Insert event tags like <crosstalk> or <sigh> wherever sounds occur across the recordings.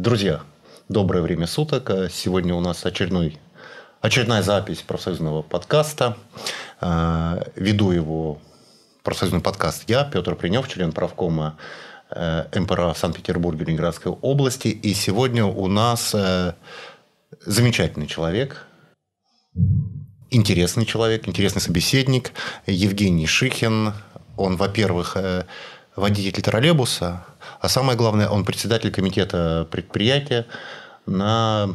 Друзья, доброе время суток. Сегодня у нас очередной, очередная запись профсоюзного подкаста. Э, веду его профсоюзный подкаст я, Петр Принев, член правкома э, МПРА Санкт-Петербурге, Ленинградской области. И сегодня у нас э, замечательный человек, интересный человек, интересный собеседник Евгений Шихин. Он, во-первых, водитель троллейбуса, а самое главное, он председатель комитета предприятия на...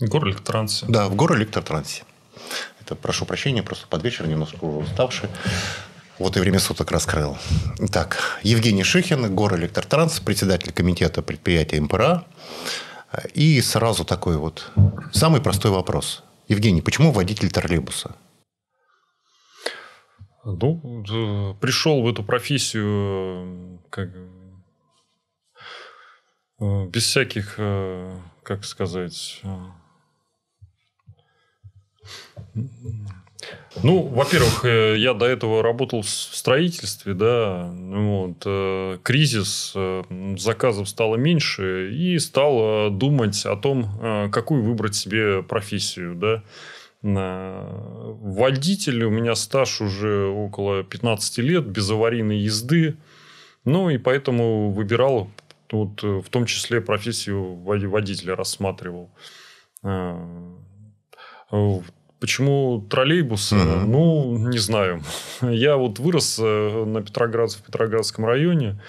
Горэлектротрансе. Да, в Горэлектротрансе. Это, прошу прощения, просто под вечер немножко уставший. Вот и время суток раскрыл. Так, Евгений Шихин, Горэлектротранс, председатель комитета предприятия МПРА. И сразу такой вот самый простой вопрос. Евгений, почему водитель троллейбуса? Ну, пришел в эту профессию как, э, без всяких, э, как сказать... Э, ну, во-первых, я до этого работал в строительстве, да, вот, кризис, заказов стало меньше, и стал думать о том, какую выбрать себе профессию, да. Водитель, у меня стаж уже около 15 лет, без аварийной езды. Ну, и поэтому выбирал, вот, в том числе профессию водителя рассматривал. А, почему троллейбус? Угу. Ну, не знаю. <laughs> Я вот вырос э, на Петроградце, в Петроградском районе.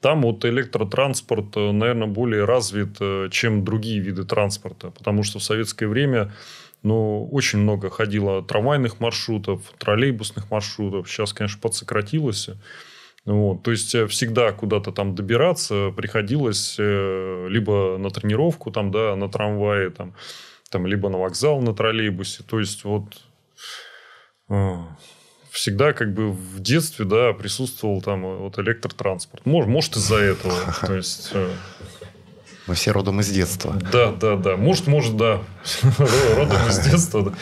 Там вот электротранспорт, э, наверное, более развит, э, чем другие виды транспорта. Потому что в советское время но очень много ходило трамвайных маршрутов, троллейбусных маршрутов. Сейчас, конечно, подсократилось. Вот. То есть, э, всегда куда-то там добираться приходилось э, либо на тренировку, там, да, на трамвае, там, там, либо на вокзал на троллейбусе. То есть, вот э, всегда как бы в детстве, да, присутствовал там вот электротранспорт. Может, может из-за этого. <laughs> То есть... Мы все родом из детства. Да, да, да. Может, может, да. <laughs> Родом из детства.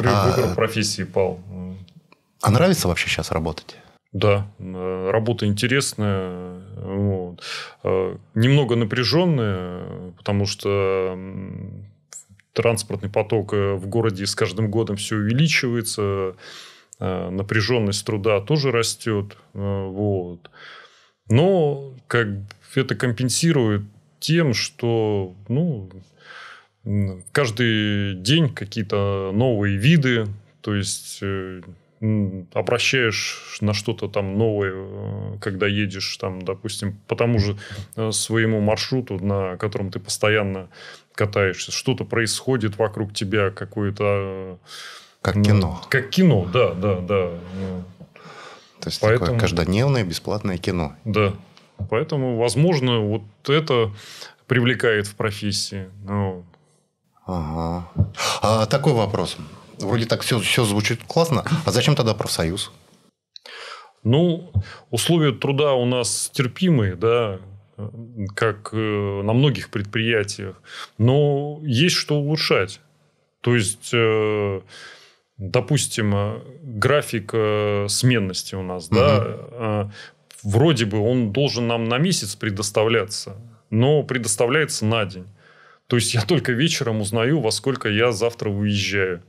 Да. <laughs> Выбор а, профессии пал. А нравится вообще сейчас работать? Да, э, работа интересная, вот. Э, немного напряженная, потому что транспортный поток э, в городе с каждым годом все увеличивается, напряженность труда тоже растет, вот. Но как это компенсирует тем, что ну, каждый день какие-то новые виды, то есть э, обращаешь на что-то там новое, э, когда едешь, там, допустим, по тому же э, своему маршруту, на котором ты постоянно катаешься, что-то происходит вокруг тебя, какое-то... Как кино. Как кино, да, да, да. То есть Поэтому... такое каждодневное бесплатное кино. Да. Поэтому, возможно, вот это привлекает в профессии. Ну. Ага. А такой вопрос. Вроде так все, все звучит классно. А зачем тогда профсоюз? Ну, условия труда у нас терпимые, да, как э, на многих предприятиях. Но есть что улучшать. То есть, э, допустим, э, график сменности у нас, угу. да, вроде бы он должен нам на месяц предоставляться, но предоставляется на день. То есть я только вечером узнаю, во сколько я завтра уезжаю.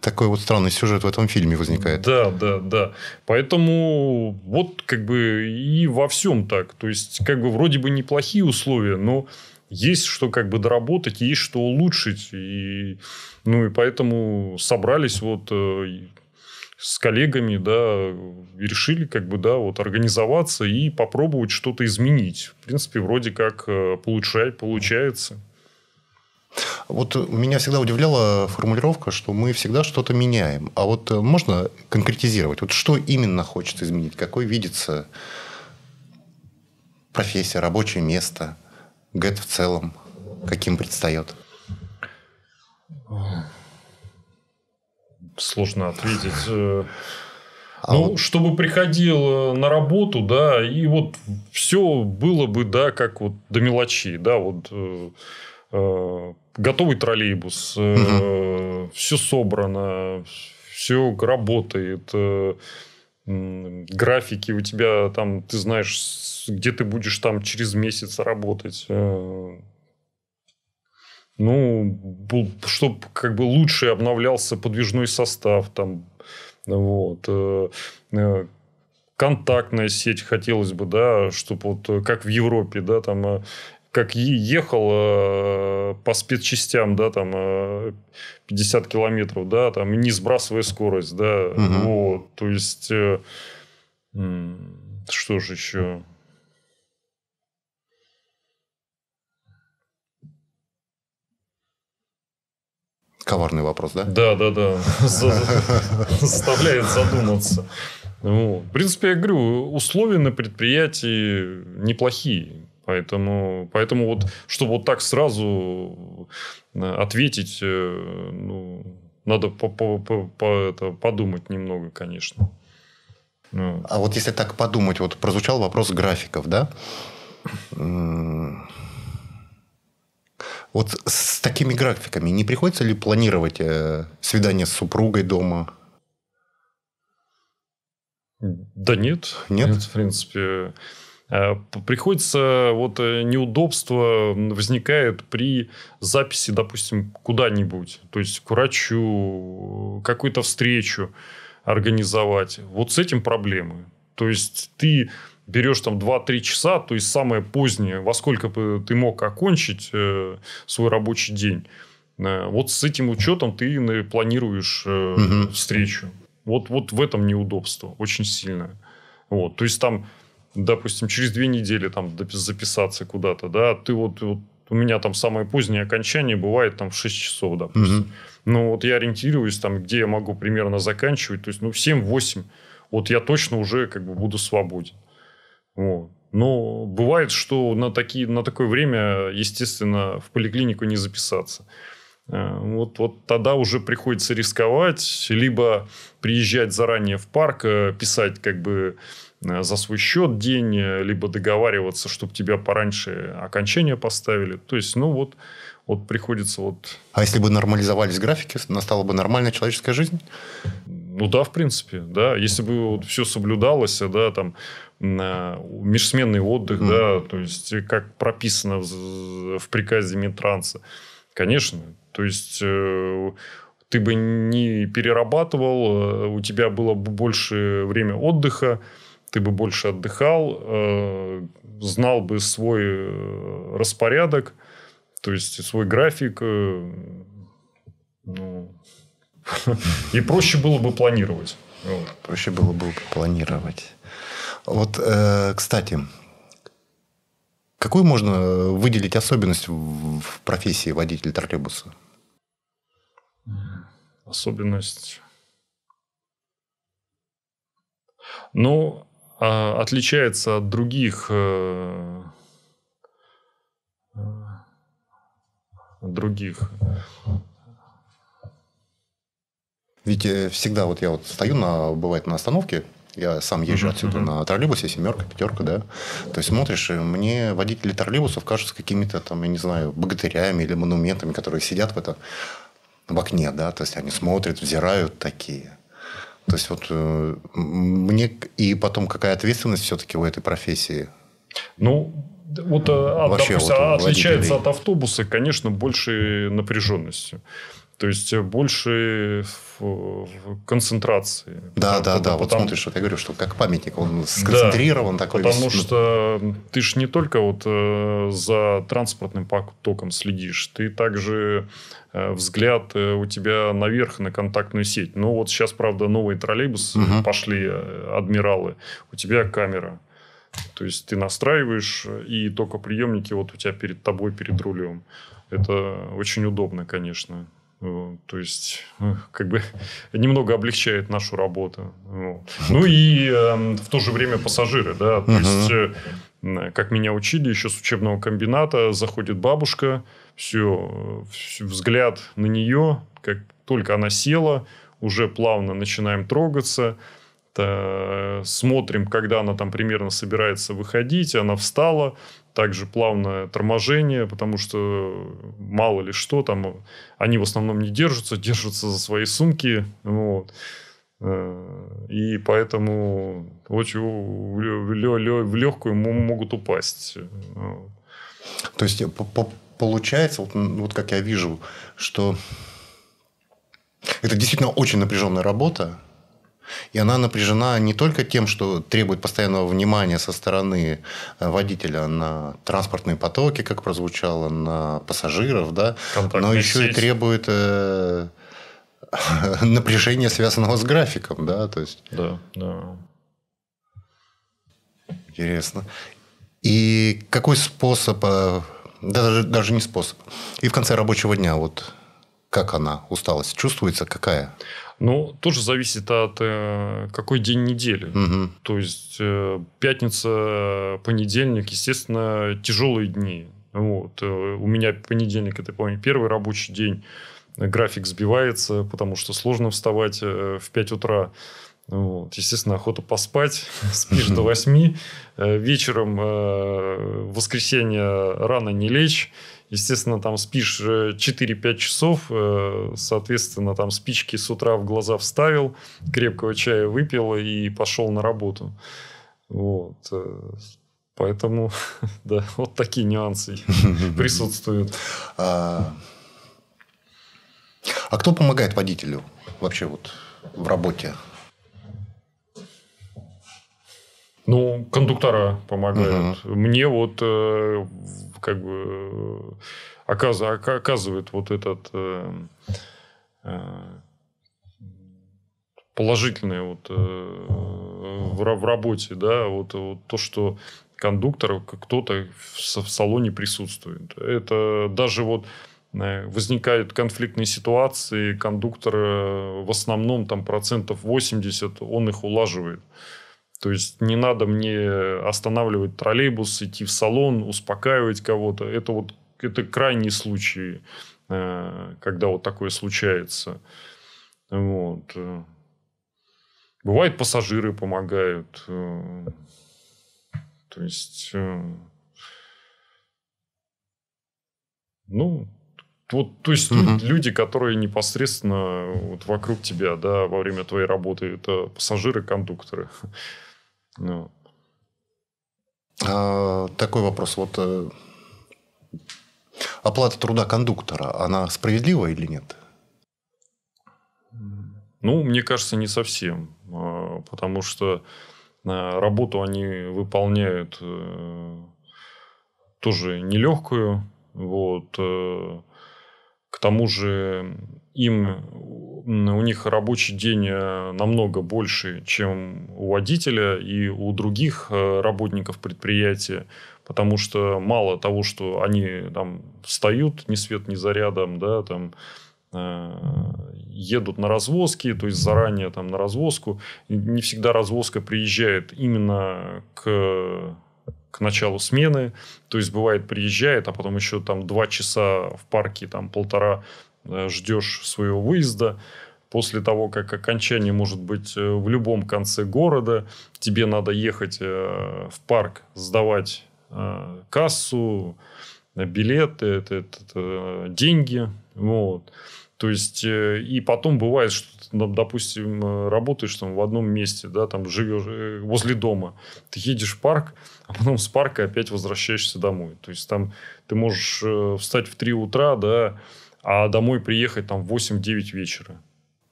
Такой вот странный сюжет в этом фильме возникает. Да, да, да. Поэтому вот как бы и во всем так. То есть как бы вроде бы неплохие условия, но есть что как бы доработать, есть что улучшить. И, ну и поэтому собрались вот э, с коллегами, да, решили как бы, да, вот организоваться и попробовать что-то изменить. В принципе, вроде как э, получать, получается. Вот меня всегда удивляла формулировка, что мы всегда что-то меняем. А вот э, можно конкретизировать? Вот что именно хочется изменить? Какой видится профессия, рабочее место, ГЭТ в целом? Каким предстает? Сложно ответить. <laughs> Э, а ну, вот... чтобы приходил э, на работу, да, и вот все было бы, да, как вот до мелочей, да, вот э, э, готовый троллейбус, э, угу. все собрано, все работает, э, графики у тебя там, ты знаешь, где ты будешь там через месяц работать. Э, ну, чтобы как бы лучше обновлялся подвижной состав там, вот. Э, э, контактная сеть хотелось бы, да, чтобы вот как в Европе, да, там как ехал по спецчастям, да, там 50 километров, да, там не сбрасывая скорость, да, угу. вот, то есть что же еще? Коварный вопрос, да? Да, да, да. <laughs> Заставляет задуматься. Ну, в принципе, я говорю, условия на предприятии неплохие. Поэтому, поэтому вот, чтобы вот так сразу ответить, э, ну, надо по, по, по, по, это, подумать немного, конечно. Ну. А вот если так подумать, вот прозвучал вопрос графиков, да? Вот с такими графиками не приходится ли планировать э, свидание с супругой дома? Да нет. Нет? нет в принципе. Э, приходится, вот э, неудобство возникает при записи, допустим, куда-нибудь. То есть, к врачу, какую-то встречу организовать. Вот с этим проблемы. То есть, ты берешь там 2-3 часа, то есть, самое позднее, во сколько бы ты мог окончить э, свой рабочий день. Э, вот с этим учетом ты планируешь э, угу. встречу. Вот, вот в этом неудобство очень сильное. Вот. То есть, там, допустим, через две недели там записаться куда-то, да, ты вот, вот у меня там самое позднее окончание бывает там в 6 часов, допустим. Угу. Ну, вот я ориентируюсь там, где я могу примерно заканчивать. То есть, ну, в 7-8 вот я точно уже как бы буду свободен. Вот. Но бывает, что на, такие, на такое время, естественно, в поликлинику не записаться. Э, вот, вот тогда уже приходится рисковать, либо приезжать заранее в парк, э, писать как бы э, за свой счет день, либо договариваться, чтобы тебя пораньше окончание поставили. То есть, ну вот, вот приходится вот... А если бы нормализовались графики, настала бы нормальная человеческая жизнь? Ну да, в принципе, да. Если бы вот все соблюдалось, да, там межсменный отдых, mm. да, то есть как прописано в, в приказе Минтранса, конечно. То есть э, ты бы не перерабатывал, э, у тебя было бы больше время отдыха, ты бы больше отдыхал, э, знал бы свой распорядок, то есть свой график. Ну, и проще было бы планировать. Проще было бы планировать. Вот, э, кстати, какую можно выделить особенность в профессии водителя троллейбуса? Особенность. Ну, а, отличается от других э, других. Ведь э, всегда вот я вот стою на, бывает на остановке, я сам езжу uh-huh, отсюда uh-huh. на троллейбусе, семерка, пятерка, да. То есть смотришь, и мне водители троллейбусов кажутся какими-то там, я не знаю, богатырями или монументами, которые сидят в это в окне, да. То есть они смотрят, взирают такие. То есть вот э, мне и потом какая ответственность все-таки у этой профессии? Ну, вот, а, Вообще, допустим, вот отличается от автобуса, конечно, большей напряженностью. То есть э, больше концентрации. Да, да, да. Вот смотришь, вот я говорю, что как памятник, он сконцентрирован да, такой. Потому весь... что ты же не только вот э, за транспортным потоком следишь, ты также э, взгляд у тебя наверх на контактную сеть. Ну вот сейчас, правда, новые троллейбусы угу. пошли, адмиралы. У тебя камера. То есть ты настраиваешь, и только приемники вот у тебя перед тобой, перед рулем. Это очень удобно, конечно. То есть, э, как бы <laughs> немного облегчает нашу работу. Ну и э, в то же время пассажиры, да. То есть, э, как меня учили еще с учебного комбината, заходит бабушка, все, взгляд на нее, как только она села, уже плавно начинаем трогаться смотрим, когда она там примерно собирается выходить, она встала, также плавное торможение, потому что мало ли что там, они в основном не держатся, держатся за свои сумки, вот. И поэтому очень в легкую могут упасть. То есть получается, вот, вот как я вижу, что это действительно очень напряженная работа, и она напряжена не только тем, что требует постоянного внимания со стороны э, водителя на транспортные потоки, как прозвучало, на пассажиров, да, но еще сеть. и требует э, <laughs> напряжения, связанного с графиком, да, то есть. Да, да. Интересно. И какой способ, э, даже, даже не способ, и в конце рабочего дня вот как она, усталость, чувствуется какая? Ну, тоже зависит от э, какой день недели. Угу. То есть, э, пятница, понедельник, естественно, тяжелые дни. Вот. Э, у меня понедельник, это, помню, первый рабочий день. График сбивается, потому что сложно вставать э, в 5 утра. Вот. Естественно, охота поспать. <laughs> Спишь до 8. Э, вечером э, в воскресенье рано не лечь. Естественно, там спишь 4-5 э, часов, э, соответственно, там спички с утра в глаза вставил, крепкого чая выпил и пошел на работу. Вот. Э, поэтому, <laughs> да, вот такие нюансы <laughs> присутствуют. А, а кто помогает водителю вообще вот в работе? Ну, кондуктора помогают. Угу. Мне вот э, как бы оказывает, оказывает вот этот э, э, положительное вот э, в, в работе, да, вот, вот то, что кондуктор кто-то в, в салоне присутствует. Это даже вот э, возникают конфликтные ситуации, кондуктор э, в основном там процентов 80 он их улаживает. То есть не надо мне останавливать троллейбус, идти в салон, успокаивать кого-то. Это вот это крайние случаи, э, когда вот такое случается. Вот. Бывает, пассажиры помогают. То есть, э, ну, вот, то есть угу. люди, которые непосредственно вот вокруг тебя, да, во время твоей работы, это пассажиры, кондукторы. Ну. А, такой вопрос. Вот э, оплата труда кондуктора, она справедлива или нет? Ну, мне кажется, не совсем. А, потому что э, работу они выполняют э, тоже нелегкую. Вот. К тому же им у них рабочий день э, намного больше, чем у водителя и у других э, работников предприятия, потому что мало того, что они там встают ни свет ни зарядом, да, там э, едут на развозки, то есть заранее там на развозку. Не всегда развозка приезжает именно к к началу смены. То есть, бывает, приезжает, а потом еще там два часа в парке, там полтора ждешь своего выезда. После того, как окончание может быть э, в любом конце города, тебе надо ехать э, в парк, сдавать кассу, билеты, это, это, это деньги. Вот. То есть, и потом бывает, что допустим, работаешь там в одном месте, да, там живешь возле дома, ты едешь в парк, а потом с парка опять возвращаешься домой. То есть, там ты можешь встать в 3 утра, да, а домой приехать там в 8-9 вечера.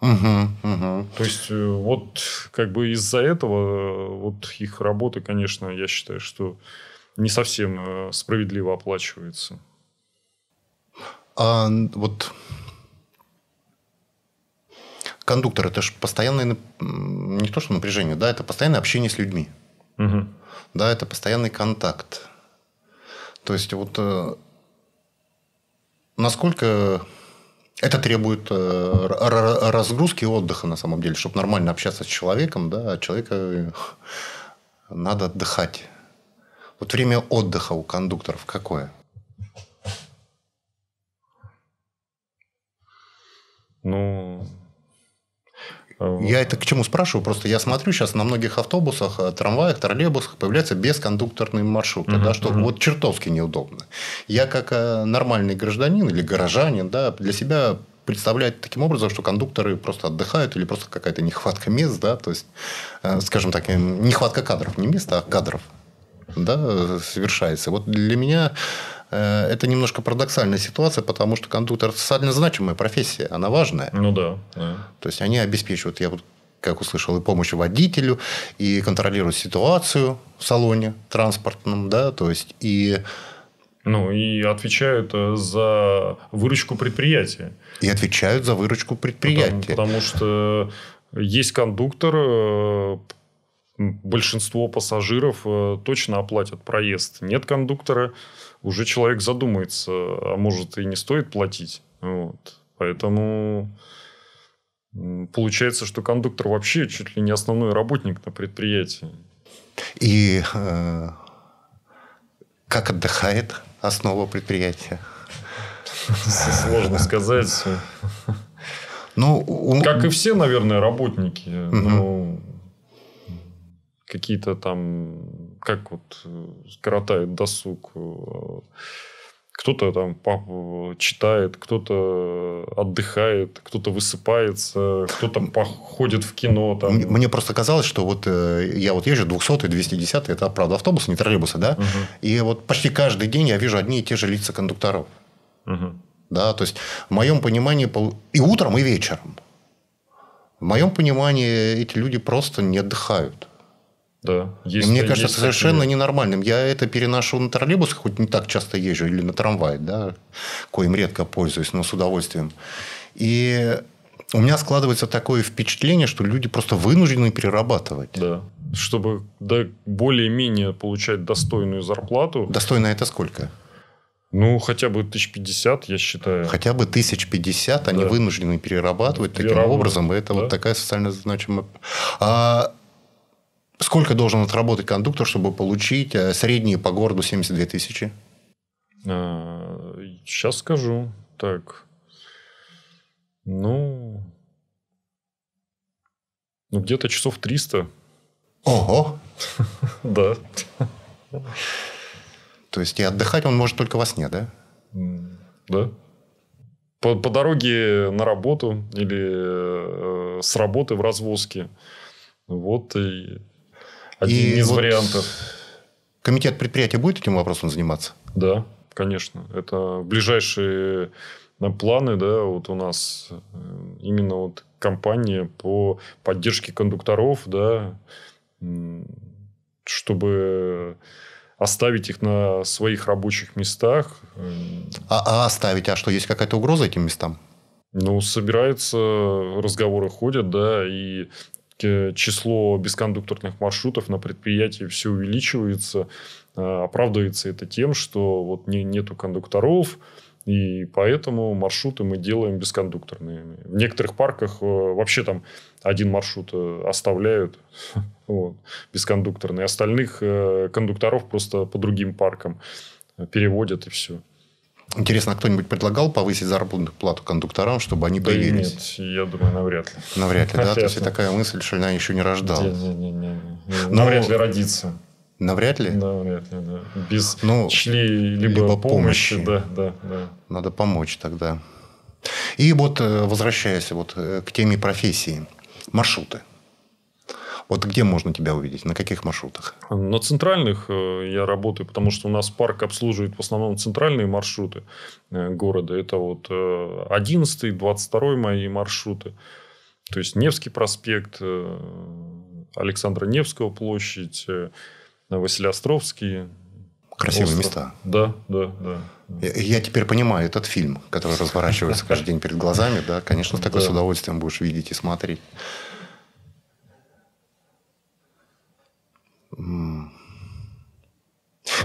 Угу, угу. То есть, э, вот как бы из-за этого э, вот их работа, конечно, я считаю, что не совсем э, справедливо оплачивается. А вот кондуктор это же постоянное не то что напряжение, да, это постоянное общение с людьми. Угу. Да, это постоянный контакт. То есть вот насколько это требует э, разгрузки и отдыха, на самом деле, чтобы нормально общаться с человеком, да, человека надо отдыхать. Вот время отдыха у кондукторов какое? Ну, я это к чему спрашиваю? Просто я смотрю сейчас на многих автобусах, э, трамваях, троллейбусах появляются бескондукторные маршруты, угу, да, что угу. вот чертовски неудобно. Я как э, нормальный гражданин или горожанин, да, для себя представляет таким образом, что кондукторы просто отдыхают или просто какая-то нехватка мест, да, то есть, э, скажем так, нехватка кадров, не места, а кадров, да, совершается. Вот для меня это немножко парадоксальная ситуация, потому что кондуктор социально значимая профессия, она важная. Ну да. да. То есть они обеспечивают, я вот как услышал, и помощь водителю, и контролируют ситуацию в салоне транспортном, да, то есть и ну, и отвечают э, за выручку предприятия. И отвечают за выручку предприятия. Потому, потому что есть кондуктор, э, большинство пассажиров э, точно оплатят проезд. Нет кондуктора, уже человек задумается, а может и не стоит платить. Вот. Поэтому получается, что кондуктор вообще чуть ли не основной работник на предприятии. И э, как отдыхает основа предприятия? Сложно сказать. Ну, как и все, наверное, работники. Угу. Ну, какие-то там, как вот коротают досуг кто-то там читает, кто-то отдыхает, кто-то высыпается, кто-то ходит в кино. Там. Мне просто казалось, что вот э, я вот езжу 200 210 это правда автобусы, не троллейбусы, да? Угу. И вот почти каждый день я вижу одни и те же лица кондукторов. Угу. Да, то есть в моем понимании и утром, и вечером. В моем понимании эти люди просто не отдыхают. Да. Есть, мне кажется, есть совершенно такие... ненормальным. Я это переношу на троллейбус, хоть не так часто езжу, или на трамвай, да, коим редко пользуюсь, но с удовольствием. И у меня складывается такое впечатление, что люди просто вынуждены перерабатывать. Да. Чтобы да, более-менее получать достойную зарплату. Достойно это сколько? Ну, хотя бы тысяч пятьдесят, я считаю. Хотя бы тысяч пятьдесят они да. вынуждены перерабатывать таким образом. Это да. вот такая социально значимая... А Сколько должен отработать кондуктор, чтобы получить э, средние по городу 72 тысячи? Сейчас а, скажу. Так. Ну, ну где-то часов 300. Ого! <laughs> Да. То есть, и отдыхать он может только во сне, да? Да. По, по дороге на работу или э, с работы в развозке. Вот и один и из вот вариантов. Комитет предприятия будет этим вопросом заниматься? Да, конечно. Это ближайшие э, планы, да, вот у нас э, именно вот компания по поддержке кондукторов, да, чтобы оставить их на своих рабочих местах. А, а оставить? А что, есть какая-то угроза этим местам? Ну, собираются, разговоры ходят, да, и число бескондукторных маршрутов на предприятии все увеличивается. А, оправдывается это тем, что вот не, нету кондукторов, и поэтому маршруты мы делаем бескондукторными. В некоторых парках э, вообще там один маршрут э, оставляют <laughs> вот, бескондукторный. Остальных э, кондукторов просто по другим паркам переводят и все. Интересно, а кто-нибудь предлагал повысить заработную плату кондукторам, чтобы они появились? Нет, я думаю, навряд ли. Навряд ли, да? То есть, такая мысль шальная еще не рождалась. Не-не-не. Навряд ли родится. Навряд ли? Навряд ли, да. Без ну, чьей-либо либо помощи. помощи. Да, да, да. Надо помочь тогда. И вот, э, возвращаясь вот э, к теме профессии. Маршруты. Вот где можно тебя увидеть? На каких маршрутах? На центральных э, я работаю, потому что у нас парк обслуживает в основном центральные маршруты э, города. Это вот 11 22 мои маршруты. То есть Невский проспект, э, Александра Невского площадь, Василиостровский. Красивые остров. места. Да, да, да. Я, я теперь понимаю этот фильм, который разворачивается <laughs> каждый день перед глазами. Да, конечно, с такой с удовольствием будешь видеть и смотреть.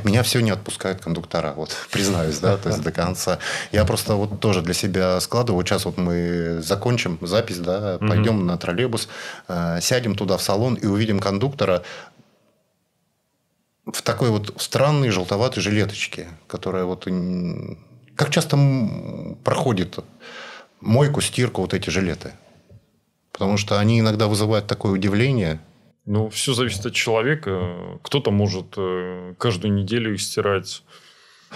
Меня все не отпускают кондуктора, вот <laughs> признаюсь, да, то есть до конца. Я просто вот тоже для себя складываю. Вот сейчас вот мы закончим запись, да, пойдем на троллейбус, э, сядем туда в салон и увидим кондуктора в такой вот странной желтоватой жилеточке, которая вот как часто проходит мойку, стирку вот эти жилеты. Потому что они иногда вызывают такое удивление – ну, все зависит от человека. Кто-то может э, каждую неделю их стирать.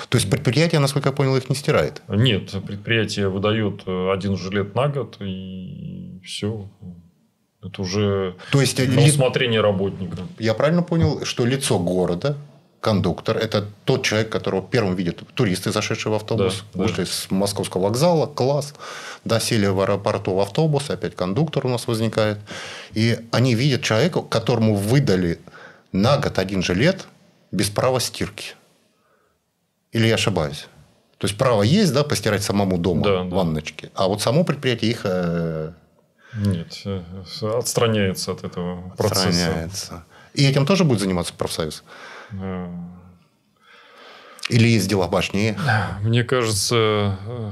То есть предприятие, насколько я понял, их не стирает? Нет, предприятие выдает э, один жилет на год и все. Это уже То есть, на усмотрение работника. Я правильно понял, что лицо города, кондуктор, это тот человек, которого первым видят туристы, зашедшие в автобус, да, вышли да. с московского вокзала, класс, да, сели в аэропорту в автобус, опять кондуктор у нас возникает. И они видят человека, которому выдали на год один жилет без права стирки. Или я ошибаюсь? То есть право есть, да, постирать самому дома да, ванночки. Да. А вот само предприятие их э... нет, э, отстраняется от этого процесса. Отстраняется. И этим тоже будет заниматься профсоюз? Э. Или есть дела важнее? Мне кажется, э,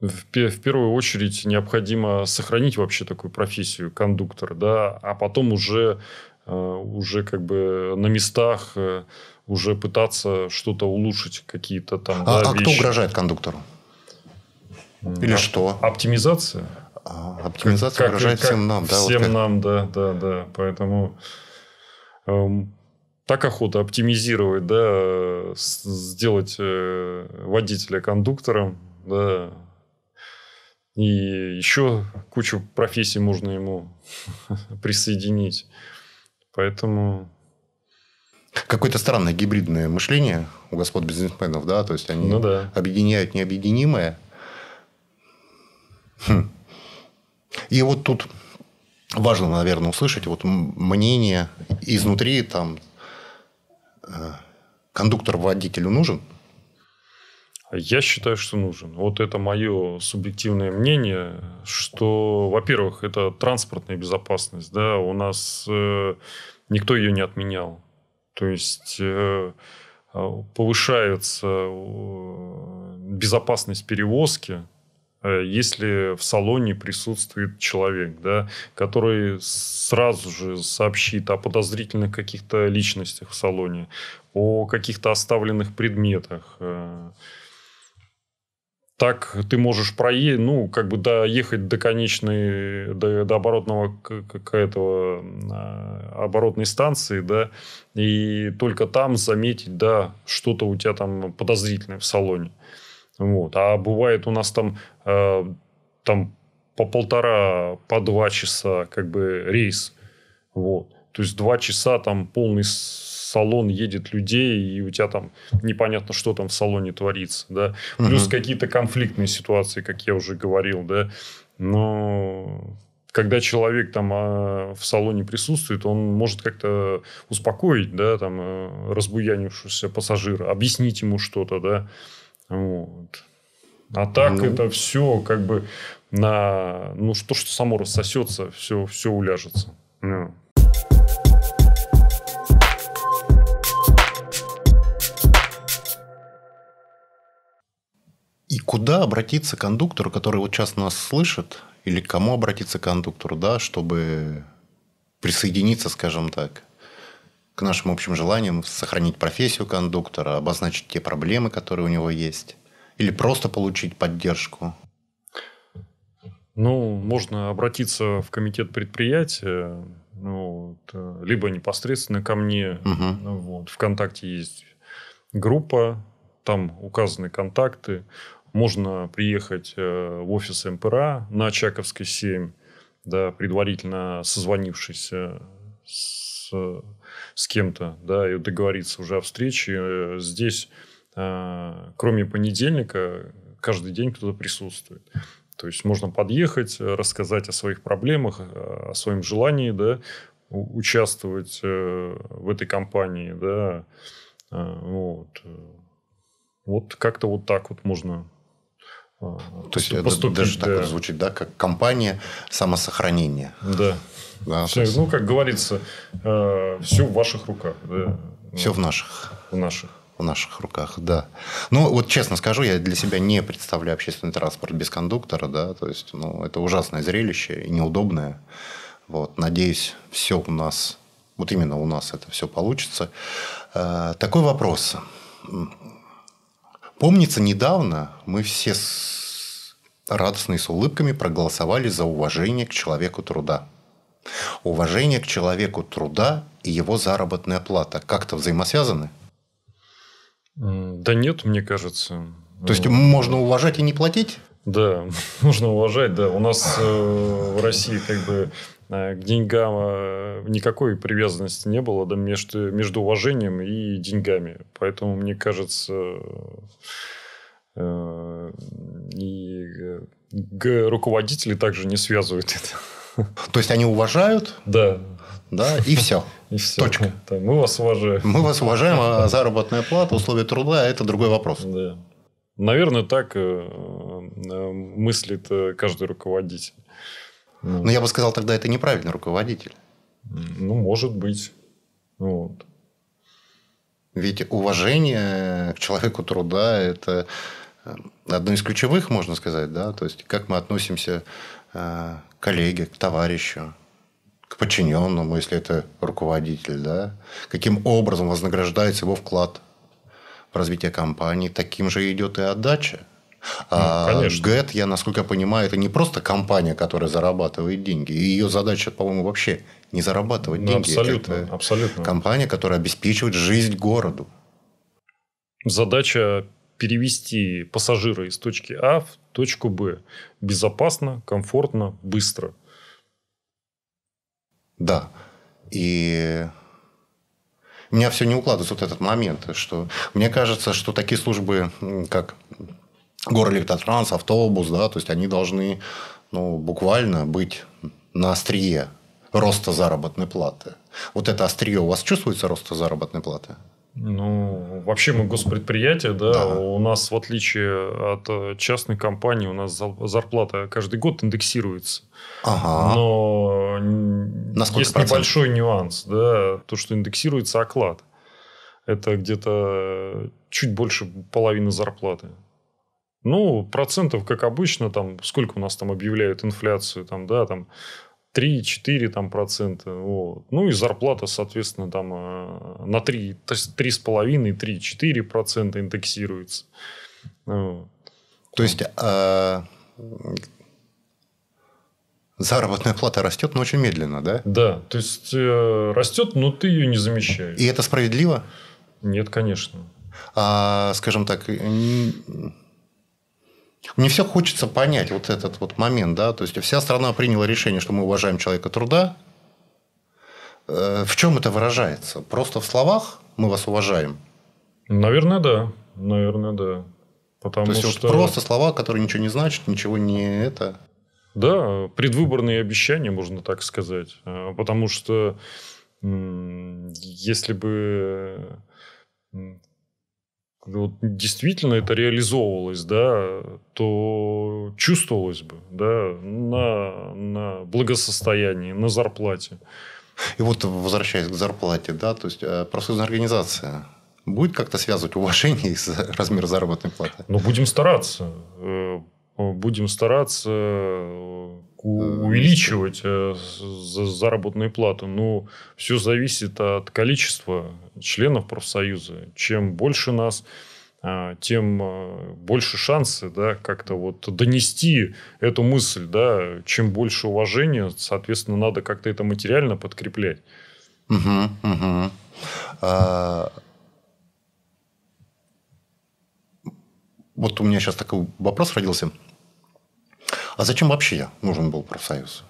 в первую очередь необходимо сохранить вообще такую профессию кондуктора, да, а потом уже, уже как бы на местах уже пытаться что-то улучшить, какие-то там. А, да, а кто угрожает кондуктору? Или а, что? Оптимизация. А, оптимизация как, угрожает как, всем нам, да? Всем вот как... нам, да, да, да. Поэтому эм, так охота оптимизировать, да, сделать э, водителя кондуктором, да. И еще кучу профессий можно ему <laughs> присоединить. Поэтому Какое-то странное гибридное мышление у господ бизнесменов, да, то есть они ну, да. объединяют необъединимое. Хм. И вот тут важно, наверное, услышать вот мнение изнутри там кондуктор водителю нужен? Я считаю, что нужен. Вот это мое субъективное мнение, что, во-первых, это транспортная безопасность, да, у нас э, никто ее не отменял. То есть э, а, повышается э, безопасность перевозки, э, если в салоне присутствует человек, да, который сразу же сообщит о подозрительных каких-то личностях в салоне, о каких-то оставленных предметах, так ты можешь проехать, ну, как бы доехать до конечной, до, до оборотного какого-то а, оборотной станции, да, и только там заметить, да, что-то у тебя там подозрительное в салоне. Вот. А бывает у нас там, э, там по полтора, по два часа как бы рейс. Вот. То есть два часа там полный салон едет людей, и у тебя там непонятно, что там в салоне творится, да. Плюс угу. какие-то конфликтные ситуации, как я уже говорил, да. Но когда человек там а, в салоне присутствует, он может как-то успокоить, да, там, э, разбуянившегося пассажира, объяснить ему что-то, да. Вот. А так ну... это все как бы на... Ну, что, что само рассосется, все, все уляжется. Ну. И куда обратиться кондуктору, который вот сейчас нас слышит, или к кому обратиться кондуктору, да, чтобы присоединиться, скажем так, к нашим общим желаниям, сохранить профессию кондуктора, обозначить те проблемы, которые у него есть, или просто получить поддержку? Ну, можно обратиться в комитет предприятия, ну, вот, э, либо непосредственно ко мне. Угу. Вот, ВКонтакте есть группа, там указаны контакты. Можно приехать э, в офис МПРА на Чаковской 7, да, предварительно созвонившись с, с кем-то, да, и договориться уже о встрече. Здесь, э, кроме понедельника, каждый день кто-то присутствует. То есть можно подъехать, рассказать о своих проблемах, о своем желании, да, участвовать э, в этой компании, да, вот. Вот как-то вот так вот можно а, То есть поступить, даже да. так вот звучит, да, как компания самосохранения. Да. да все. Ну, как говорится, э, все в ваших руках. Да. Все в наших. В наших. В наших руках, да. Ну, вот честно скажу, я для себя не представляю общественный транспорт без кондуктора, да, то есть, ну, это ужасное зрелище и неудобное. Вот, надеюсь, все у нас, вот именно у нас это все получится. Э, такой вопрос. Помнится, недавно мы все с радостно с улыбками проголосовали за уважение к человеку труда. Уважение к человеку труда и его заработная плата как-то взаимосвязаны? Да нет, мне кажется. То есть можно уважать и не платить? Да, <laughs> нужно уважать, да. У нас э, в России как бы к деньгам э, никакой привязанности не было да, между, между уважением и деньгами. Поэтому, мне кажется, э, и э, руководители также не связывают это. То есть они уважают? Да. Да, и все. И все. Точка. Да, мы вас уважаем. Мы вас уважаем, а заработная плата, условия труда – это другой вопрос. Да. Наверное, так э, э, мыслит э, каждый руководитель. Ну. Но я бы сказал, тогда это неправильный руководитель. Ну, может быть. Вот. Ведь уважение к человеку труда – это одно из ключевых, можно сказать, да, то есть как мы относимся к коллеге, к товарищу, к подчиненному, если это руководитель, да, каким образом вознаграждается его вклад в развитие компании, таким же идет и отдача. А ну, ГЭТ, я насколько понимаю, это не просто компания, которая зарабатывает деньги. И ее задача, по-моему, вообще не зарабатывать ну, деньги. Абсолютно, это абсолютно. Компания, которая обеспечивает жизнь городу. Задача перевести пассажира из точки А в точку Б безопасно, комфортно, быстро. Да. И у меня все не укладывается вот этот момент, что мне кажется, что такие службы, как Горэлектротранс, автобус, да, то есть они должны ну, буквально быть на острие роста заработной платы. Вот это острие у вас чувствуется роста заработной платы? Ну, вообще мы госпредприятие, да, да, у нас в отличие от э, частной компании, у нас зарплата каждый год индексируется. Ага. Но На есть процентов? небольшой нюанс, да, то, что индексируется оклад. Это где-то чуть больше половины зарплаты. Ну, процентов, как обычно, там, сколько у нас там объявляют инфляцию, там, да, там, 3-4 там, процента. Вот. Ну и зарплата, соответственно, там э, на 3, 3,5-3-4 процента индексируется. Вот. То есть э, заработная плата растет, но очень медленно, да? Да, то есть э, растет, но ты ее не замещаешь. И это справедливо? Нет, конечно. А, скажем так, мне все хочется понять вот этот вот момент, да, то есть вся страна приняла решение, что мы уважаем человека труда. Э, в чем это выражается? Просто в словах мы вас уважаем? Наверное, да. Наверное, да. Потому то есть что... вот просто слова, которые ничего не значат, ничего не это. Да, предвыборные обещания, можно так сказать. Э, потому что если бы вот действительно это реализовывалось, да, то чувствовалось бы, да, на, на благосостоянии, на зарплате. И вот возвращаясь к зарплате, да, то есть э, профсоюзная организация будет как-то связывать уважение <laughs> с размер заработной платы? Ну, будем стараться. Э, будем стараться э, увеличивать заработную плату. Но все зависит от количества членов профсоюза. Чем больше нас, а, тем а, больше шансы да, как-то вот донести эту мысль. Да, чем больше уважения, соответственно, надо как-то это материально подкреплять. Угу, угу. А... Вот у меня сейчас такой вопрос родился. А зачем вообще нужен был профсоюз?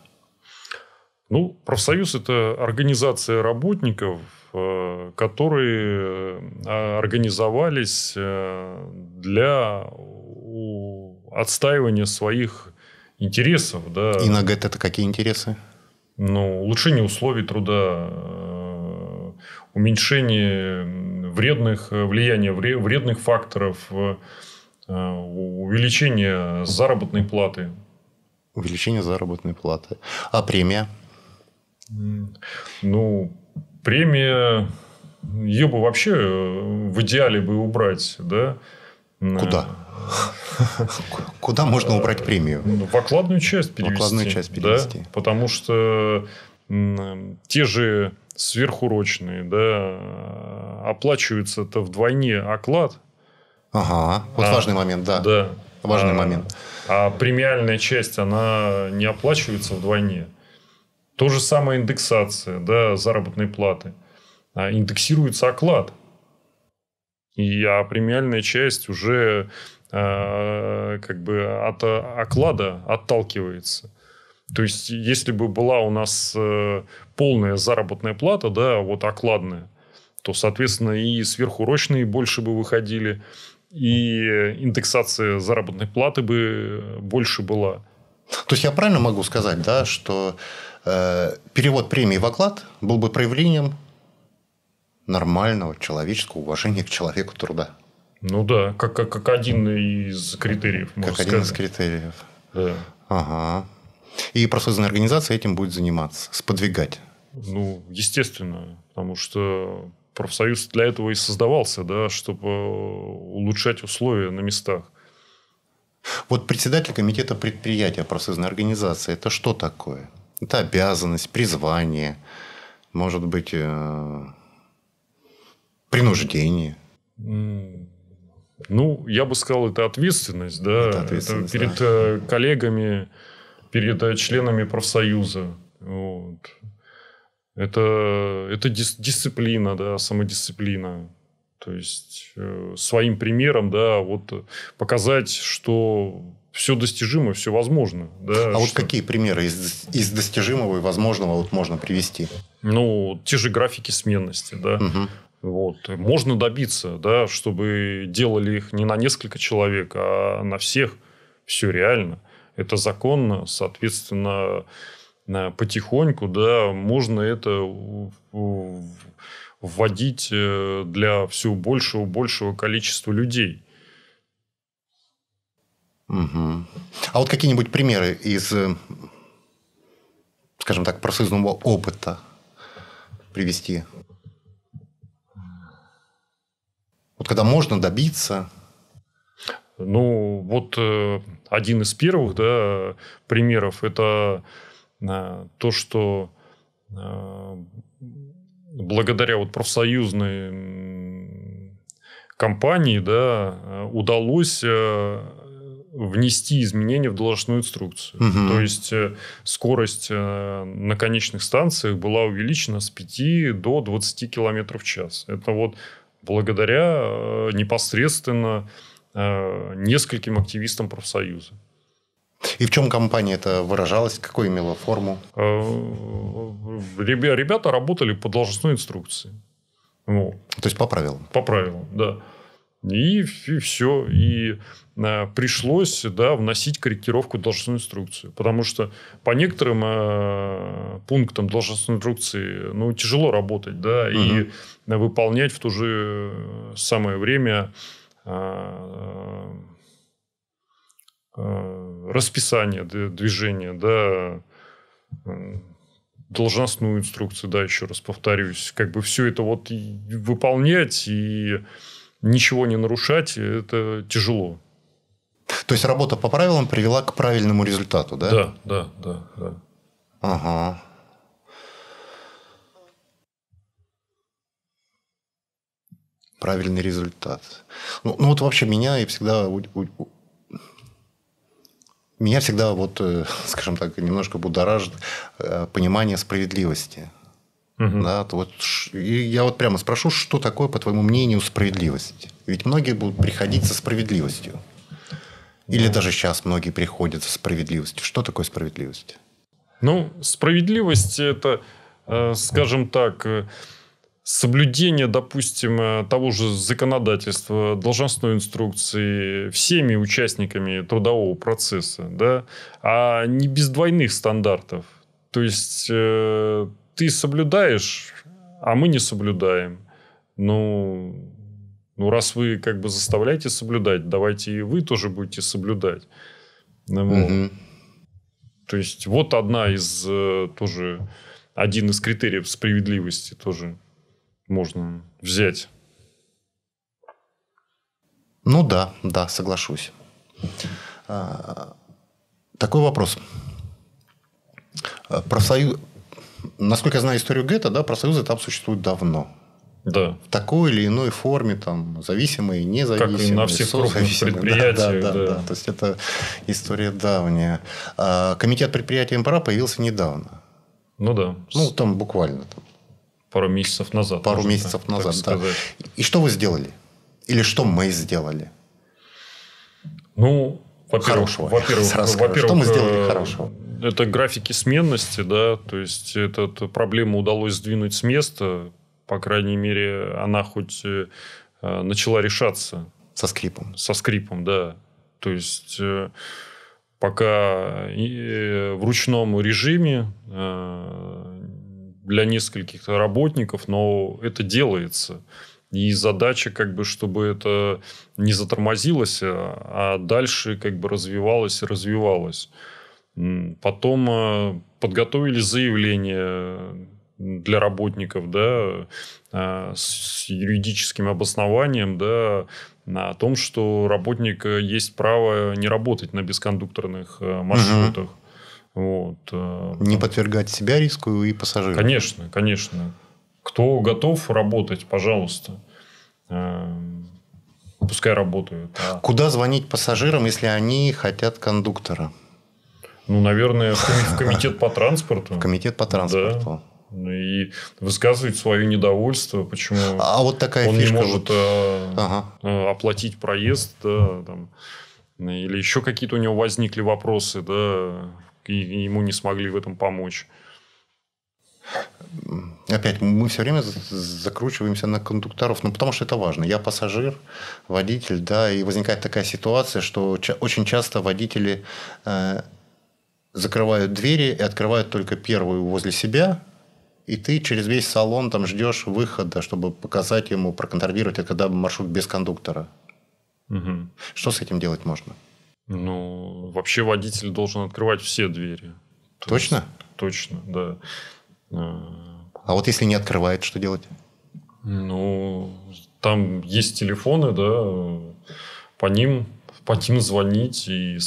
Ну, профсоюз – это организация работников, которые э, организовались э, для отстаивания своих интересов. Да. И на ГЭТ это какие интересы? Ну, улучшение условий труда, уменьшение вредных, влияния вредных факторов, увеличение заработной платы. Увеличение заработной платы. А премия? Ну, премия, ее бы вообще э, в идеале бы убрать, да? Куда? Куда можно убрать премию? Ну, в окладную часть перевести. В окладную часть перевести. Да? Потому что те же сверхурочные, да, оплачивается это вдвойне оклад. Ага, вот а, важный момент, да. Да. Важный а, момент. А премиальная часть, она не оплачивается вдвойне. То же самое индексация да, заработной платы. А индексируется оклад. И, а премиальная часть уже э, как бы от оклада отталкивается. То есть, если бы была у нас э, полная заработная плата, да, вот окладная, то, соответственно, и сверхурочные больше бы выходили, и индексация заработной платы бы больше была. То есть я правильно могу сказать, да, что перевод премии в оклад был бы проявлением нормального человеческого уважения к человеку труда. Ну да, как, как, как один из критериев. Как сказать. один из критериев. Да. Ага. И профсоюзная организация этим будет заниматься, сподвигать. Ну, естественно, потому что профсоюз для этого и создавался, да, чтобы улучшать условия на местах. Вот председатель комитета предприятия профсоюзной организации – это что такое? Это обязанность, призвание, может быть, э, принуждение. Ну, я бы сказал, это ответственность, да, это, ответственность, это перед да. Э, коллегами, перед э, членами профсоюза. Вот. Это, это дис, дисциплина, да, самодисциплина. То есть э, своим примером, да, вот показать, что все достижимо, все возможно. Да, а вот какие примеры из, из достижимого и возможного вот можно привести? Ну, те же графики сменности, да. Угу. Вот. Можно добиться, да, чтобы делали их не на несколько человек, а на всех. Все реально. Это законно, соответственно, потихоньку, да, можно это вводить э, для все большего большего количества людей. Угу. А вот какие-нибудь примеры из, э, скажем так, профсоюзного опыта привести? Вот когда можно добиться ну, вот э, один из первых да, примеров – это то, что благодаря вот профсоюзной компании да, удалось э, внести изменения в должностную инструкцию. Угу. То есть э, скорость э, на конечных станциях была увеличена с 5 до 20 км в час. Это вот благодаря непосредственно нескольким активистам профсоюза. И в чем компания это выражалась? Какой имела форму? Э, ребята работали по должностной инструкции. Вот. То есть, по правилам? По правилам, да. И, и все. И а, пришлось да, вносить корректировку в должностную инструкцию. Потому что по некоторым а, пунктам должностной инструкции ну, тяжело работать. Да, угу. И выполнять в то же самое время а, Э, расписание движения, да, э, должностную инструкцию, да, еще раз повторюсь, как бы все это вот выполнять и ничего не нарушать, это тяжело. То есть работа по правилам привела к правильному результату, да? Да, да, да, да. Ага. Правильный результат. Ну, ну вот вообще меня и всегда меня всегда, вот, э, <laughs> скажем так, немножко будоражит э, понимание справедливости. Угу. Да, вот, и я вот прямо спрошу, что такое, по твоему мнению, справедливость? Ведь многие будут приходить со справедливостью. Или ну. даже сейчас многие приходят со справедливостью. Что такое справедливость? Ну, справедливость это, э, скажем так, соблюдение, допустим, э, того же законодательства, должностной инструкции всеми участниками трудового процесса, да, а не без двойных стандартов. То есть, э, ты соблюдаешь, а мы не соблюдаем. Ну, ну, раз вы как бы заставляете соблюдать, давайте и вы тоже будете соблюдать. Ну. Угу. То есть, вот одна из э, тоже один из критериев справедливости тоже можно взять. Ну да, да, соглашусь. А, такой вопрос. А, профсоюз... Насколько я знаю историю ГЭТа, да, профсоюзы там существуют давно. Да. В такой или иной форме, там, зависимые, независимые. Как и на всех крупных предприятиях. Да, да, да, да. То есть, это история давняя. А комитет предприятия МПРА появился недавно. Ну, да. Ну, там буквально там, Пару месяцев назад. Пару месяцев так, назад, так да. И что вы сделали? Или что мы сделали? Ну, во-первых, во-первых, во-первых, что мы сделали хорошего? Это графики сменности, да, то есть эту проблему удалось сдвинуть с места, по крайней мере, она хоть э, начала решаться. Со скрипом. Со скрипом, да. То есть э, пока э, в ручном режиме для нескольких работников, но это делается. И задача, как бы, чтобы это не затормозилось, а дальше как бы развивалось и развивалось. Потом э, подготовили заявление для работников, да, э, с юридическим обоснованием, да, о том, что работник э, есть право не работать на бескондукторных маршрутах. Угу. Вот. Не подвергать себя риску и пассажиров. Конечно, конечно. Кто готов работать, пожалуйста. Пускай работают. А... Куда звонить пассажирам, если они хотят кондуктора? Ну, наверное, в комитет по транспорту. В комитет по транспорту. Да. И высказывать свое недовольство, почему а вот такая он фишка не может вот... Э, ага. Э, оплатить проезд, да, там, или еще какие-то у него возникли вопросы, да, и ему не смогли в этом помочь. Опять, мы все время закручиваемся на кондукторов, ну, потому что это важно. Я пассажир, водитель, да, и возникает такая ситуация, что очень часто водители э, закрывают двери и открывают только первую возле себя, и ты через весь салон там ждешь выхода, чтобы показать ему, проконтролировать, это когда маршрут без кондуктора. Угу. Что с этим делать можно? Ну, вообще водитель должен открывать все двери. точно? Есть, точно, да. А вот если не открывает, что делать? Ну, там есть телефоны, да, по ним, по ним звонить и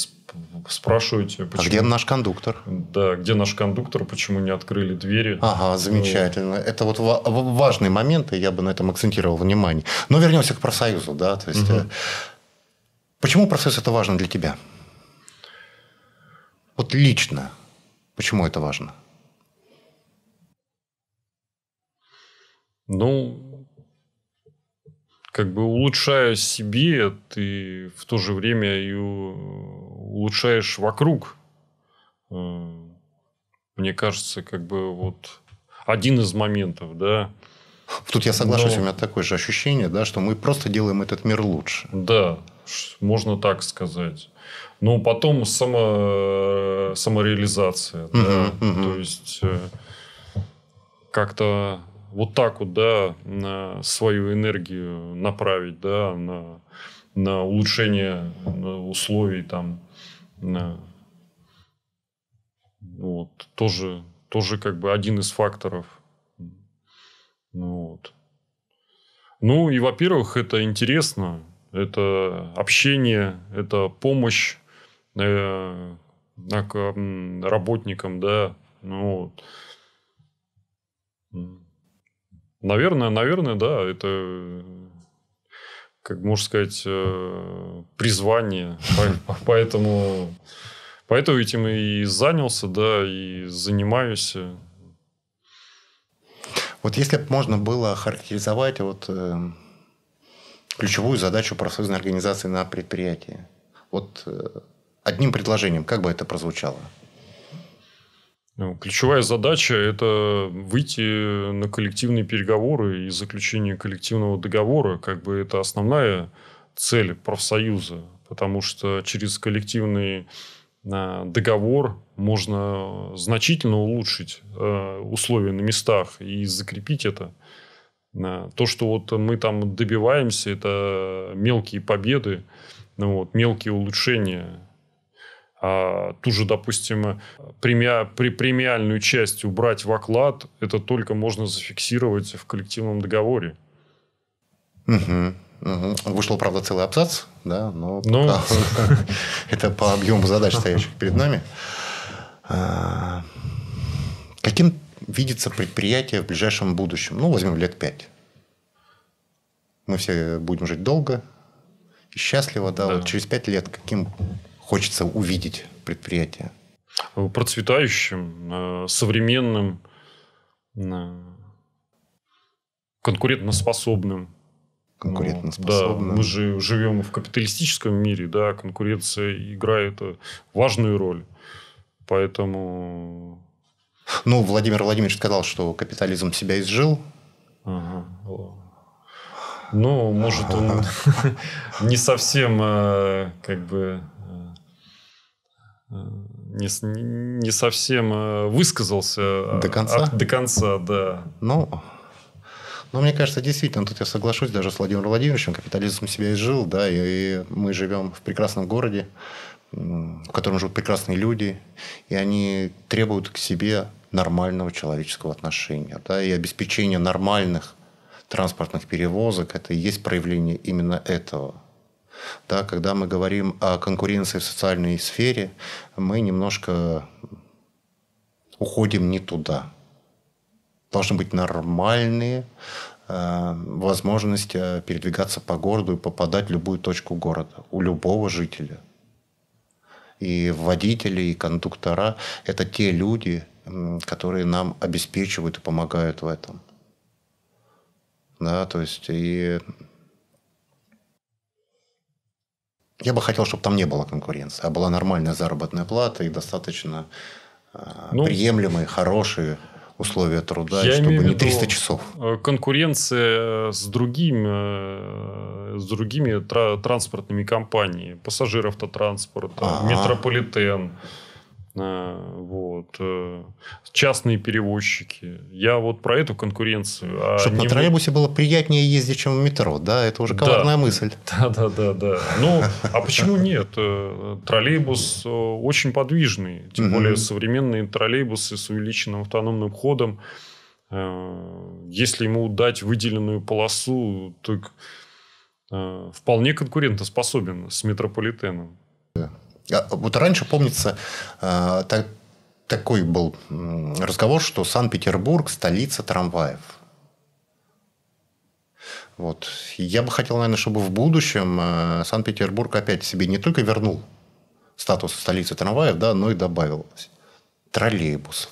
спрашиваете, почему... А где наш кондуктор? Да, где наш кондуктор, почему не открыли двери. Ага, замечательно. Ну... Это вот важный момент, и я бы на этом акцентировал внимание. Но вернемся к профсоюзу, да, то есть... Угу. Почему профсоюз это важно для тебя? Вот лично, почему это важно? Ну, как бы улучшая себе, ты в то же время и улучшаешь вокруг. Э, мне кажется, как бы вот один из моментов, да. Тут я соглашусь, Но... у меня такое же ощущение, да, что мы просто делаем этот мир лучше. Да, можно так сказать. Но потом само, самореализация, угу, да, угу. то есть э, как-то вот так вот, да, на свою энергию направить, да, на, на улучшение условий там, на, вот, тоже, тоже как бы один из факторов. Ну, вот. Ну, и, во-первых, это интересно, это общение, это помощь э, работникам, да, ну, вот. Наверное, наверное, да, это, как можно сказать, э, призвание. <laughs> Поэтому, поэтому этим и занялся, да, и занимаюсь. Вот если бы можно было характеризовать вот э, ключевую задачу профсоюзной организации на предприятии, вот э, одним предложением, как бы это прозвучало? Ну, ключевая задача – это выйти на коллективные переговоры и заключение коллективного договора. Как бы это основная цель профсоюза. Потому что через коллективный а, договор можно значительно улучшить а, условия на местах и закрепить это. То, что вот мы там добиваемся, это мелкие победы, ну вот, мелкие улучшения а, ту же, допустим, премия, при премиальную часть убрать в оклад, это только можно зафиксировать в коллективном договоре. Угу. Угу. Вышел, правда, целый абзац, да, но ну... <laughs> это по объему задач, стоящих <laughs> перед нами. А, каким видится предприятие в ближайшем будущем? Ну, возьмем лет пять. Мы все будем жить долго и счастливо, да. да. Вот через пять лет каким хочется увидеть предприятие? Процветающим, э, современным, э, конкурентоспособным. конкурентоспособны. Ну, да, мы же живем в капиталистическом мире, да, конкуренция играет важную роль. Поэтому... Ну, Владимир Владимирович сказал, что капитализм себя изжил. Ага. Ну, может, он <laughs> <laughs> не совсем э, как бы э, не, не совсем э, высказался до конца. А, до конца, да. Ну, но мне кажется, действительно, тут я соглашусь даже с Владимиром Владимировичем, капитализм себя изжил, да, и, и мы живем в прекрасном городе, в котором живут прекрасные люди, и они требуют к себе нормального человеческого отношения, да, и обеспечение нормальных транспортных перевозок – это и есть проявление именно этого. Да, когда мы говорим о конкуренции в социальной сфере, мы немножко уходим не туда. Должны быть нормальные э, возможности передвигаться по городу и попадать в любую точку города у любого жителя. И водители, и кондуктора – это те люди, которые нам обеспечивают и помогают в этом. Да, то есть и я бы хотел, чтобы там не было конкуренции, а была нормальная заработная плата и достаточно э, ну, приемлемые, хорошие условия труда, я чтобы не 300 часов. Э, конкуренция с другими, э, с другими транспортными компаниями. Пассажир-автотранспорт, ага. метрополитен. Э, вот, э, частные перевозчики. Я вот про эту конкуренцию. А Чтобы не... на троллейбусе было приятнее ездить, чем в метро, да? Это уже коварная да. мысль. <laughs> Да, да, да, да. Ну, а почему <laughs> нет? Э, троллейбус очень подвижный. Тем более современные троллейбусы с увеличенным автономным ходом. Если ему дать выделенную полосу, то вполне конкурентоспособен с метрополитеном. А, вот раньше, помнится, а, так, такой был разговор, что Санкт-Петербург – столица трамваев. Вот. Я бы хотел, наверное, чтобы в будущем а, Санкт-Петербург опять себе не только вернул статус столицы трамваев, да, но и добавил троллейбусов.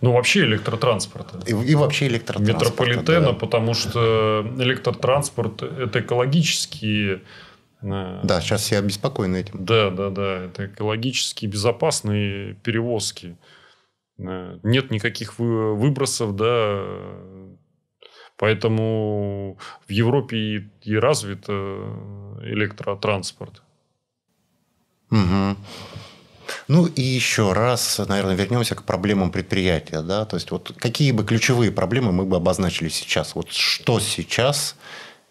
Ну, вообще электротранспорта. И, и вообще электротранспорта. Метрополитена, да. потому что электротранспорт – это экологические да, сейчас все обеспокоены этим. Да, да, да. Это экологически безопасные перевозки. Нет никаких выбросов, да. Поэтому в Европе и развит э, электротранспорт. Угу. Ну и еще раз, наверное, вернемся к проблемам предприятия. Да? То есть, вот какие бы ключевые проблемы мы бы обозначили сейчас? Вот что сейчас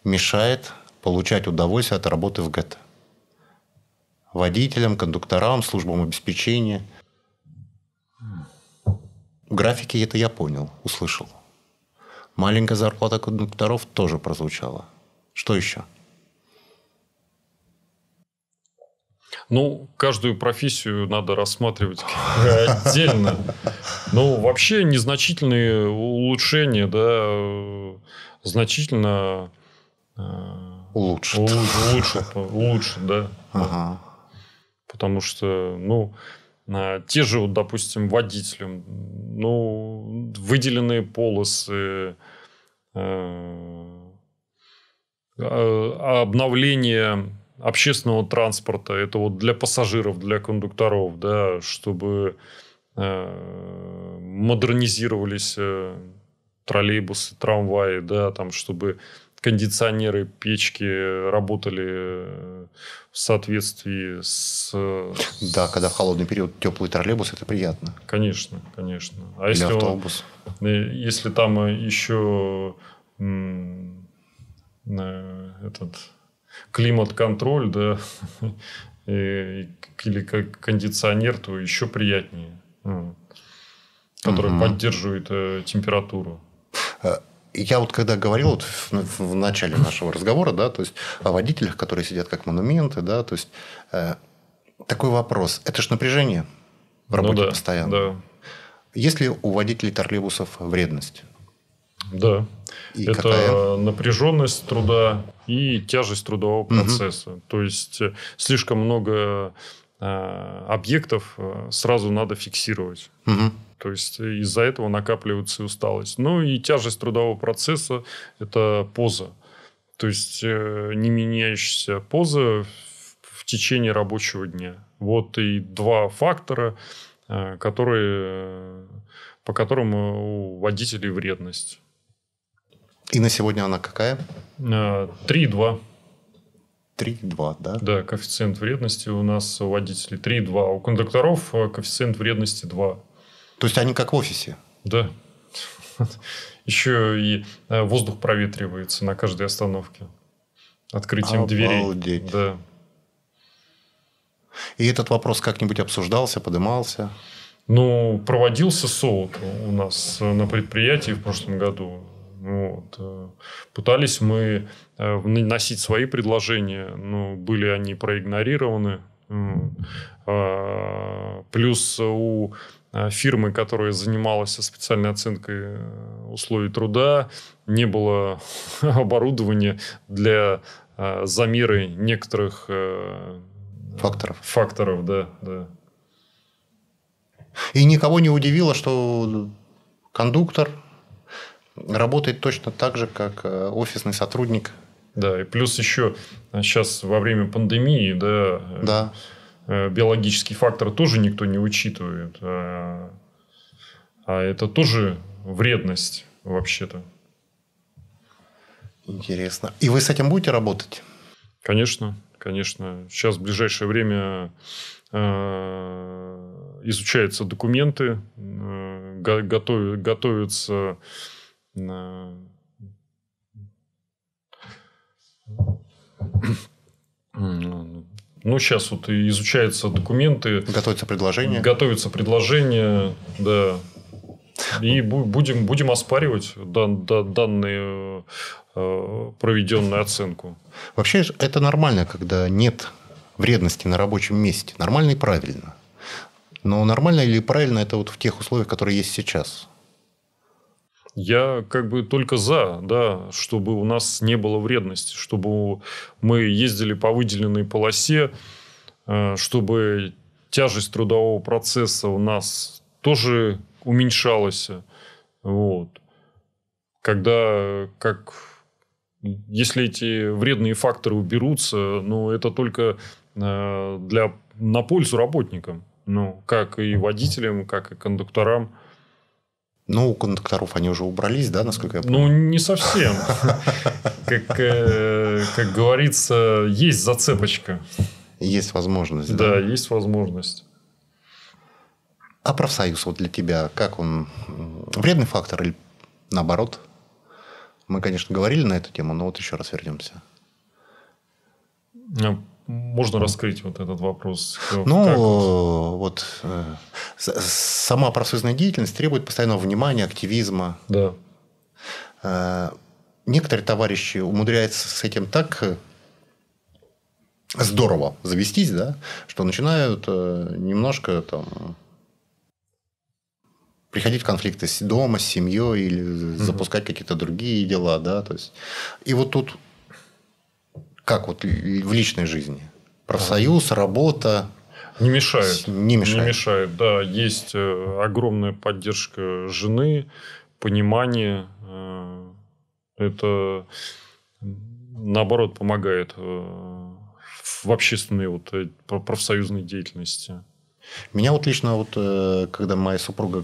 мешает получать удовольствие от работы в ГЭТ. Водителям, кондукторам, службам обеспечения. В графике это я понял, услышал. Маленькая зарплата кондукторов тоже прозвучала. Что еще? Ну, каждую профессию надо рассматривать отдельно. Ну, вообще незначительные улучшения, да, значительно э, улучшит. Улучшит, улучшит, да. Ага. Потому что, ну, те же, вот, допустим, водителям, ну, выделенные полосы, э, а, обновление общественного транспорта, это вот для пассажиров, для кондукторов, да, чтобы э, модернизировались э, троллейбусы, трамваи, да, там, чтобы кондиционеры, печки работали э, в соответствии с... Да, когда в холодный период теплый троллейбус, это приятно. Конечно, конечно. А Или если автобус. Он, э, если там еще этот климат-контроль, да, <laughs> или кондиционер, то еще приятнее, который угу. поддерживает э, температуру я вот когда говорил вот в, в начале нашего разговора, да, то есть о водителях, которые сидят как монументы, да, то есть э, такой вопрос. Это же напряжение в работе ну, да, постоянно. Да. Есть ли у водителей троллейбусов вредность? Да. И это какая? напряженность труда и тяжесть трудового процесса. Угу. То есть слишком много э, объектов э, сразу надо фиксировать. Угу. То есть из-за этого накапливается и усталость. Ну и тяжесть трудового процесса – это поза. То есть э, не меняющаяся поза в течение рабочего дня. Вот и два фактора, э, которые, по которым у водителей вредность. И на сегодня она какая? 3,2. 3,2, да? Да, коэффициент вредности у нас у водителей 3,2. А у кондукторов э, коэффициент вредности 2. То есть они как в офисе? Да. <laughs> Еще и э, воздух проветривается на каждой остановке. Открытием Обалдеть. дверей. Да. И этот вопрос как-нибудь обсуждался, подымался? Ну, проводился СОУТ у нас на предприятии в прошлом году. Вот. Э, пытались мы э, носить свои предложения, но были они проигнорированы. А, плюс у фирмы, которая занималась специальной оценкой э, условий труда, не было <laughs> оборудования для замеры некоторых факторов. Факторов, да, да. И никого не удивило, что кондуктор работает точно так же, как э, офисный сотрудник. Да, и плюс еще сейчас во время пандемии, да, да. Э, биологический фактор тоже никто не учитывает. А, а это тоже вредность вообще-то. Интересно. И вы с этим будете работать? Конечно, конечно. Сейчас в ближайшее время э, изучаются документы, э, готов, готовятся <clears throat> ну, сейчас вот изучаются документы. Готовятся предложения. Готовятся предложения, да. И будем, будем оспаривать дан, дан, данную э, проведенную оценку. Вообще это нормально, когда нет вредности на рабочем месте. Нормально и правильно. Но нормально или правильно это вот в тех условиях, которые есть сейчас. Я как бы только за, да, чтобы у нас не было вредности, чтобы мы ездили по выделенной полосе, э, чтобы тяжесть трудового процесса у нас тоже уменьшалась. Вот. Когда, как, если эти вредные факторы уберутся, ну, это только э, для, на пользу работникам. Ну, как и водителям, как и кондукторам. Ну, у кондукторов они уже убрались, да, насколько я ну, понимаю? Ну, не совсем. Как, э, как говорится, есть зацепочка. Есть возможность. Да, да, есть возможность. А профсоюз вот для тебя, как он? Вредный фактор или наоборот? Мы, конечно, говорили на эту тему, но вот еще раз вернемся. Можно раскрыть вот этот вопрос? Ну, как вот, вот э, сама профсоюзная деятельность требует постоянного внимания, активизма. Да. Э, некоторые товарищи умудряются с этим так э, здорово завестись, да, что начинают немножко там приходить в конфликты с дома, с семьей или угу. запускать какие-то другие дела, да, то есть и вот тут как вот в личной жизни? Профсоюз, работа. Не мешает. Не мешает. Не мешает, да. Есть э, огромная поддержка жены, понимание. Э, это, наоборот, помогает э, в общественной вот, профсоюзной деятельности. Меня вот лично, вот, когда моя супруга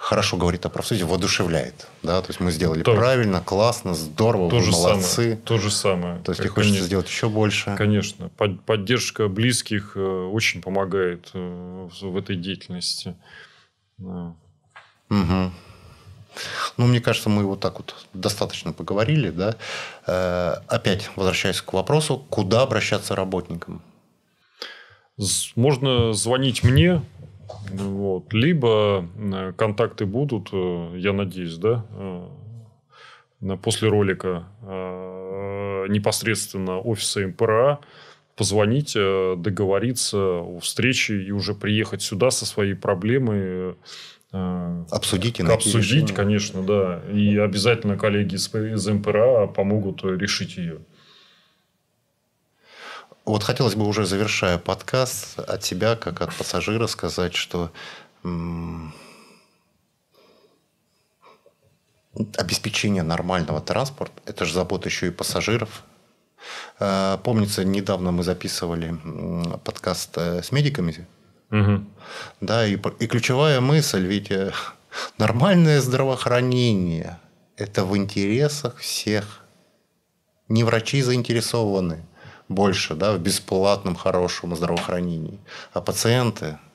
хорошо говорит о профсоюзе, воодушевляет. Да? То есть мы сделали то, правильно, классно, здорово, то вы же молодцы. Самое, то же самое. То есть, тебе хочется сделать еще больше. Конечно. Под, поддержка близких э, очень помогает э, в этой деятельности. Да. Угу. Ну, мне кажется, мы вот так вот достаточно поговорили. Да? Э, опять возвращаясь к вопросу, куда обращаться работникам? Можно звонить мне, вот. Либо э, контакты будут, э, я надеюсь, да, э, после ролика непосредственно офиса МПРА позвонить, договориться о встрече и уже приехать сюда со своей проблемой. Обсудить и Обсудить, решение. конечно, да. И обязательно коллеги из МПРА помогут решить ее. Вот хотелось бы уже завершая подкаст от себя, как от пассажира, сказать, что обеспечение нормального транспорта – это же забота еще и пассажиров. Э, помнится, недавно мы записывали подкаст э, с медиками. Угу. Да, и, и ключевая мысль, ведь э, нормальное здравоохранение – это в интересах всех. Не врачи заинтересованы больше да, в бесплатном хорошем здравоохранении, а пациенты –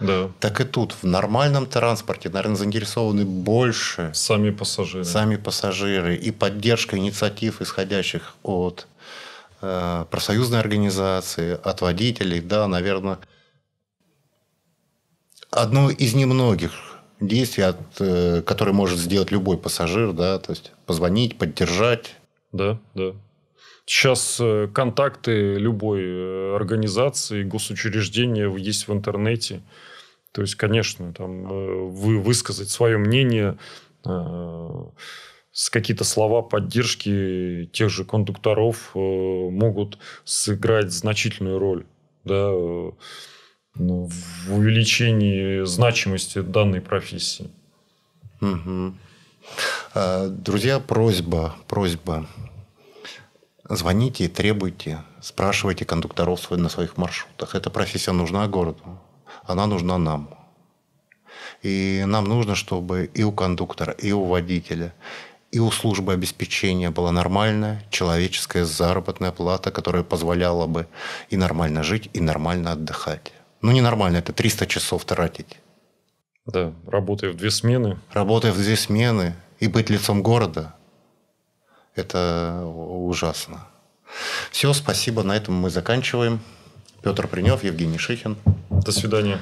да. Так и тут в нормальном транспорте, наверное, заинтересованы больше сами пассажиры. Сами пассажиры и поддержка инициатив, исходящих от э, профсоюзной организации, от водителей, да, наверное, одно из немногих действий, от, э, которые может сделать любой пассажир, да, то есть позвонить, поддержать. Да, да. Сейчас э, контакты любой э, организации, госучреждения есть в интернете. То есть, конечно, там э, вы высказать свое мнение, с какие-то слова поддержки тех же кондукторов могут сыграть значительную роль да, ну, в увеличении значимости данной профессии. Угу. Друзья, просьба, просьба Звоните и требуйте, спрашивайте кондукторов на своих маршрутах. Эта профессия нужна городу, она нужна нам. И нам нужно, чтобы и у кондуктора, и у водителя, и у службы обеспечения была нормальная человеческая заработная плата, которая позволяла бы и нормально жить, и нормально отдыхать. Ну, ненормально, это 300 часов тратить. Да, работая в две смены. Работая в две смены и быть лицом города – это ужасно. Все, спасибо. На этом мы заканчиваем. Петр Принев, Евгений Шихин. До свидания.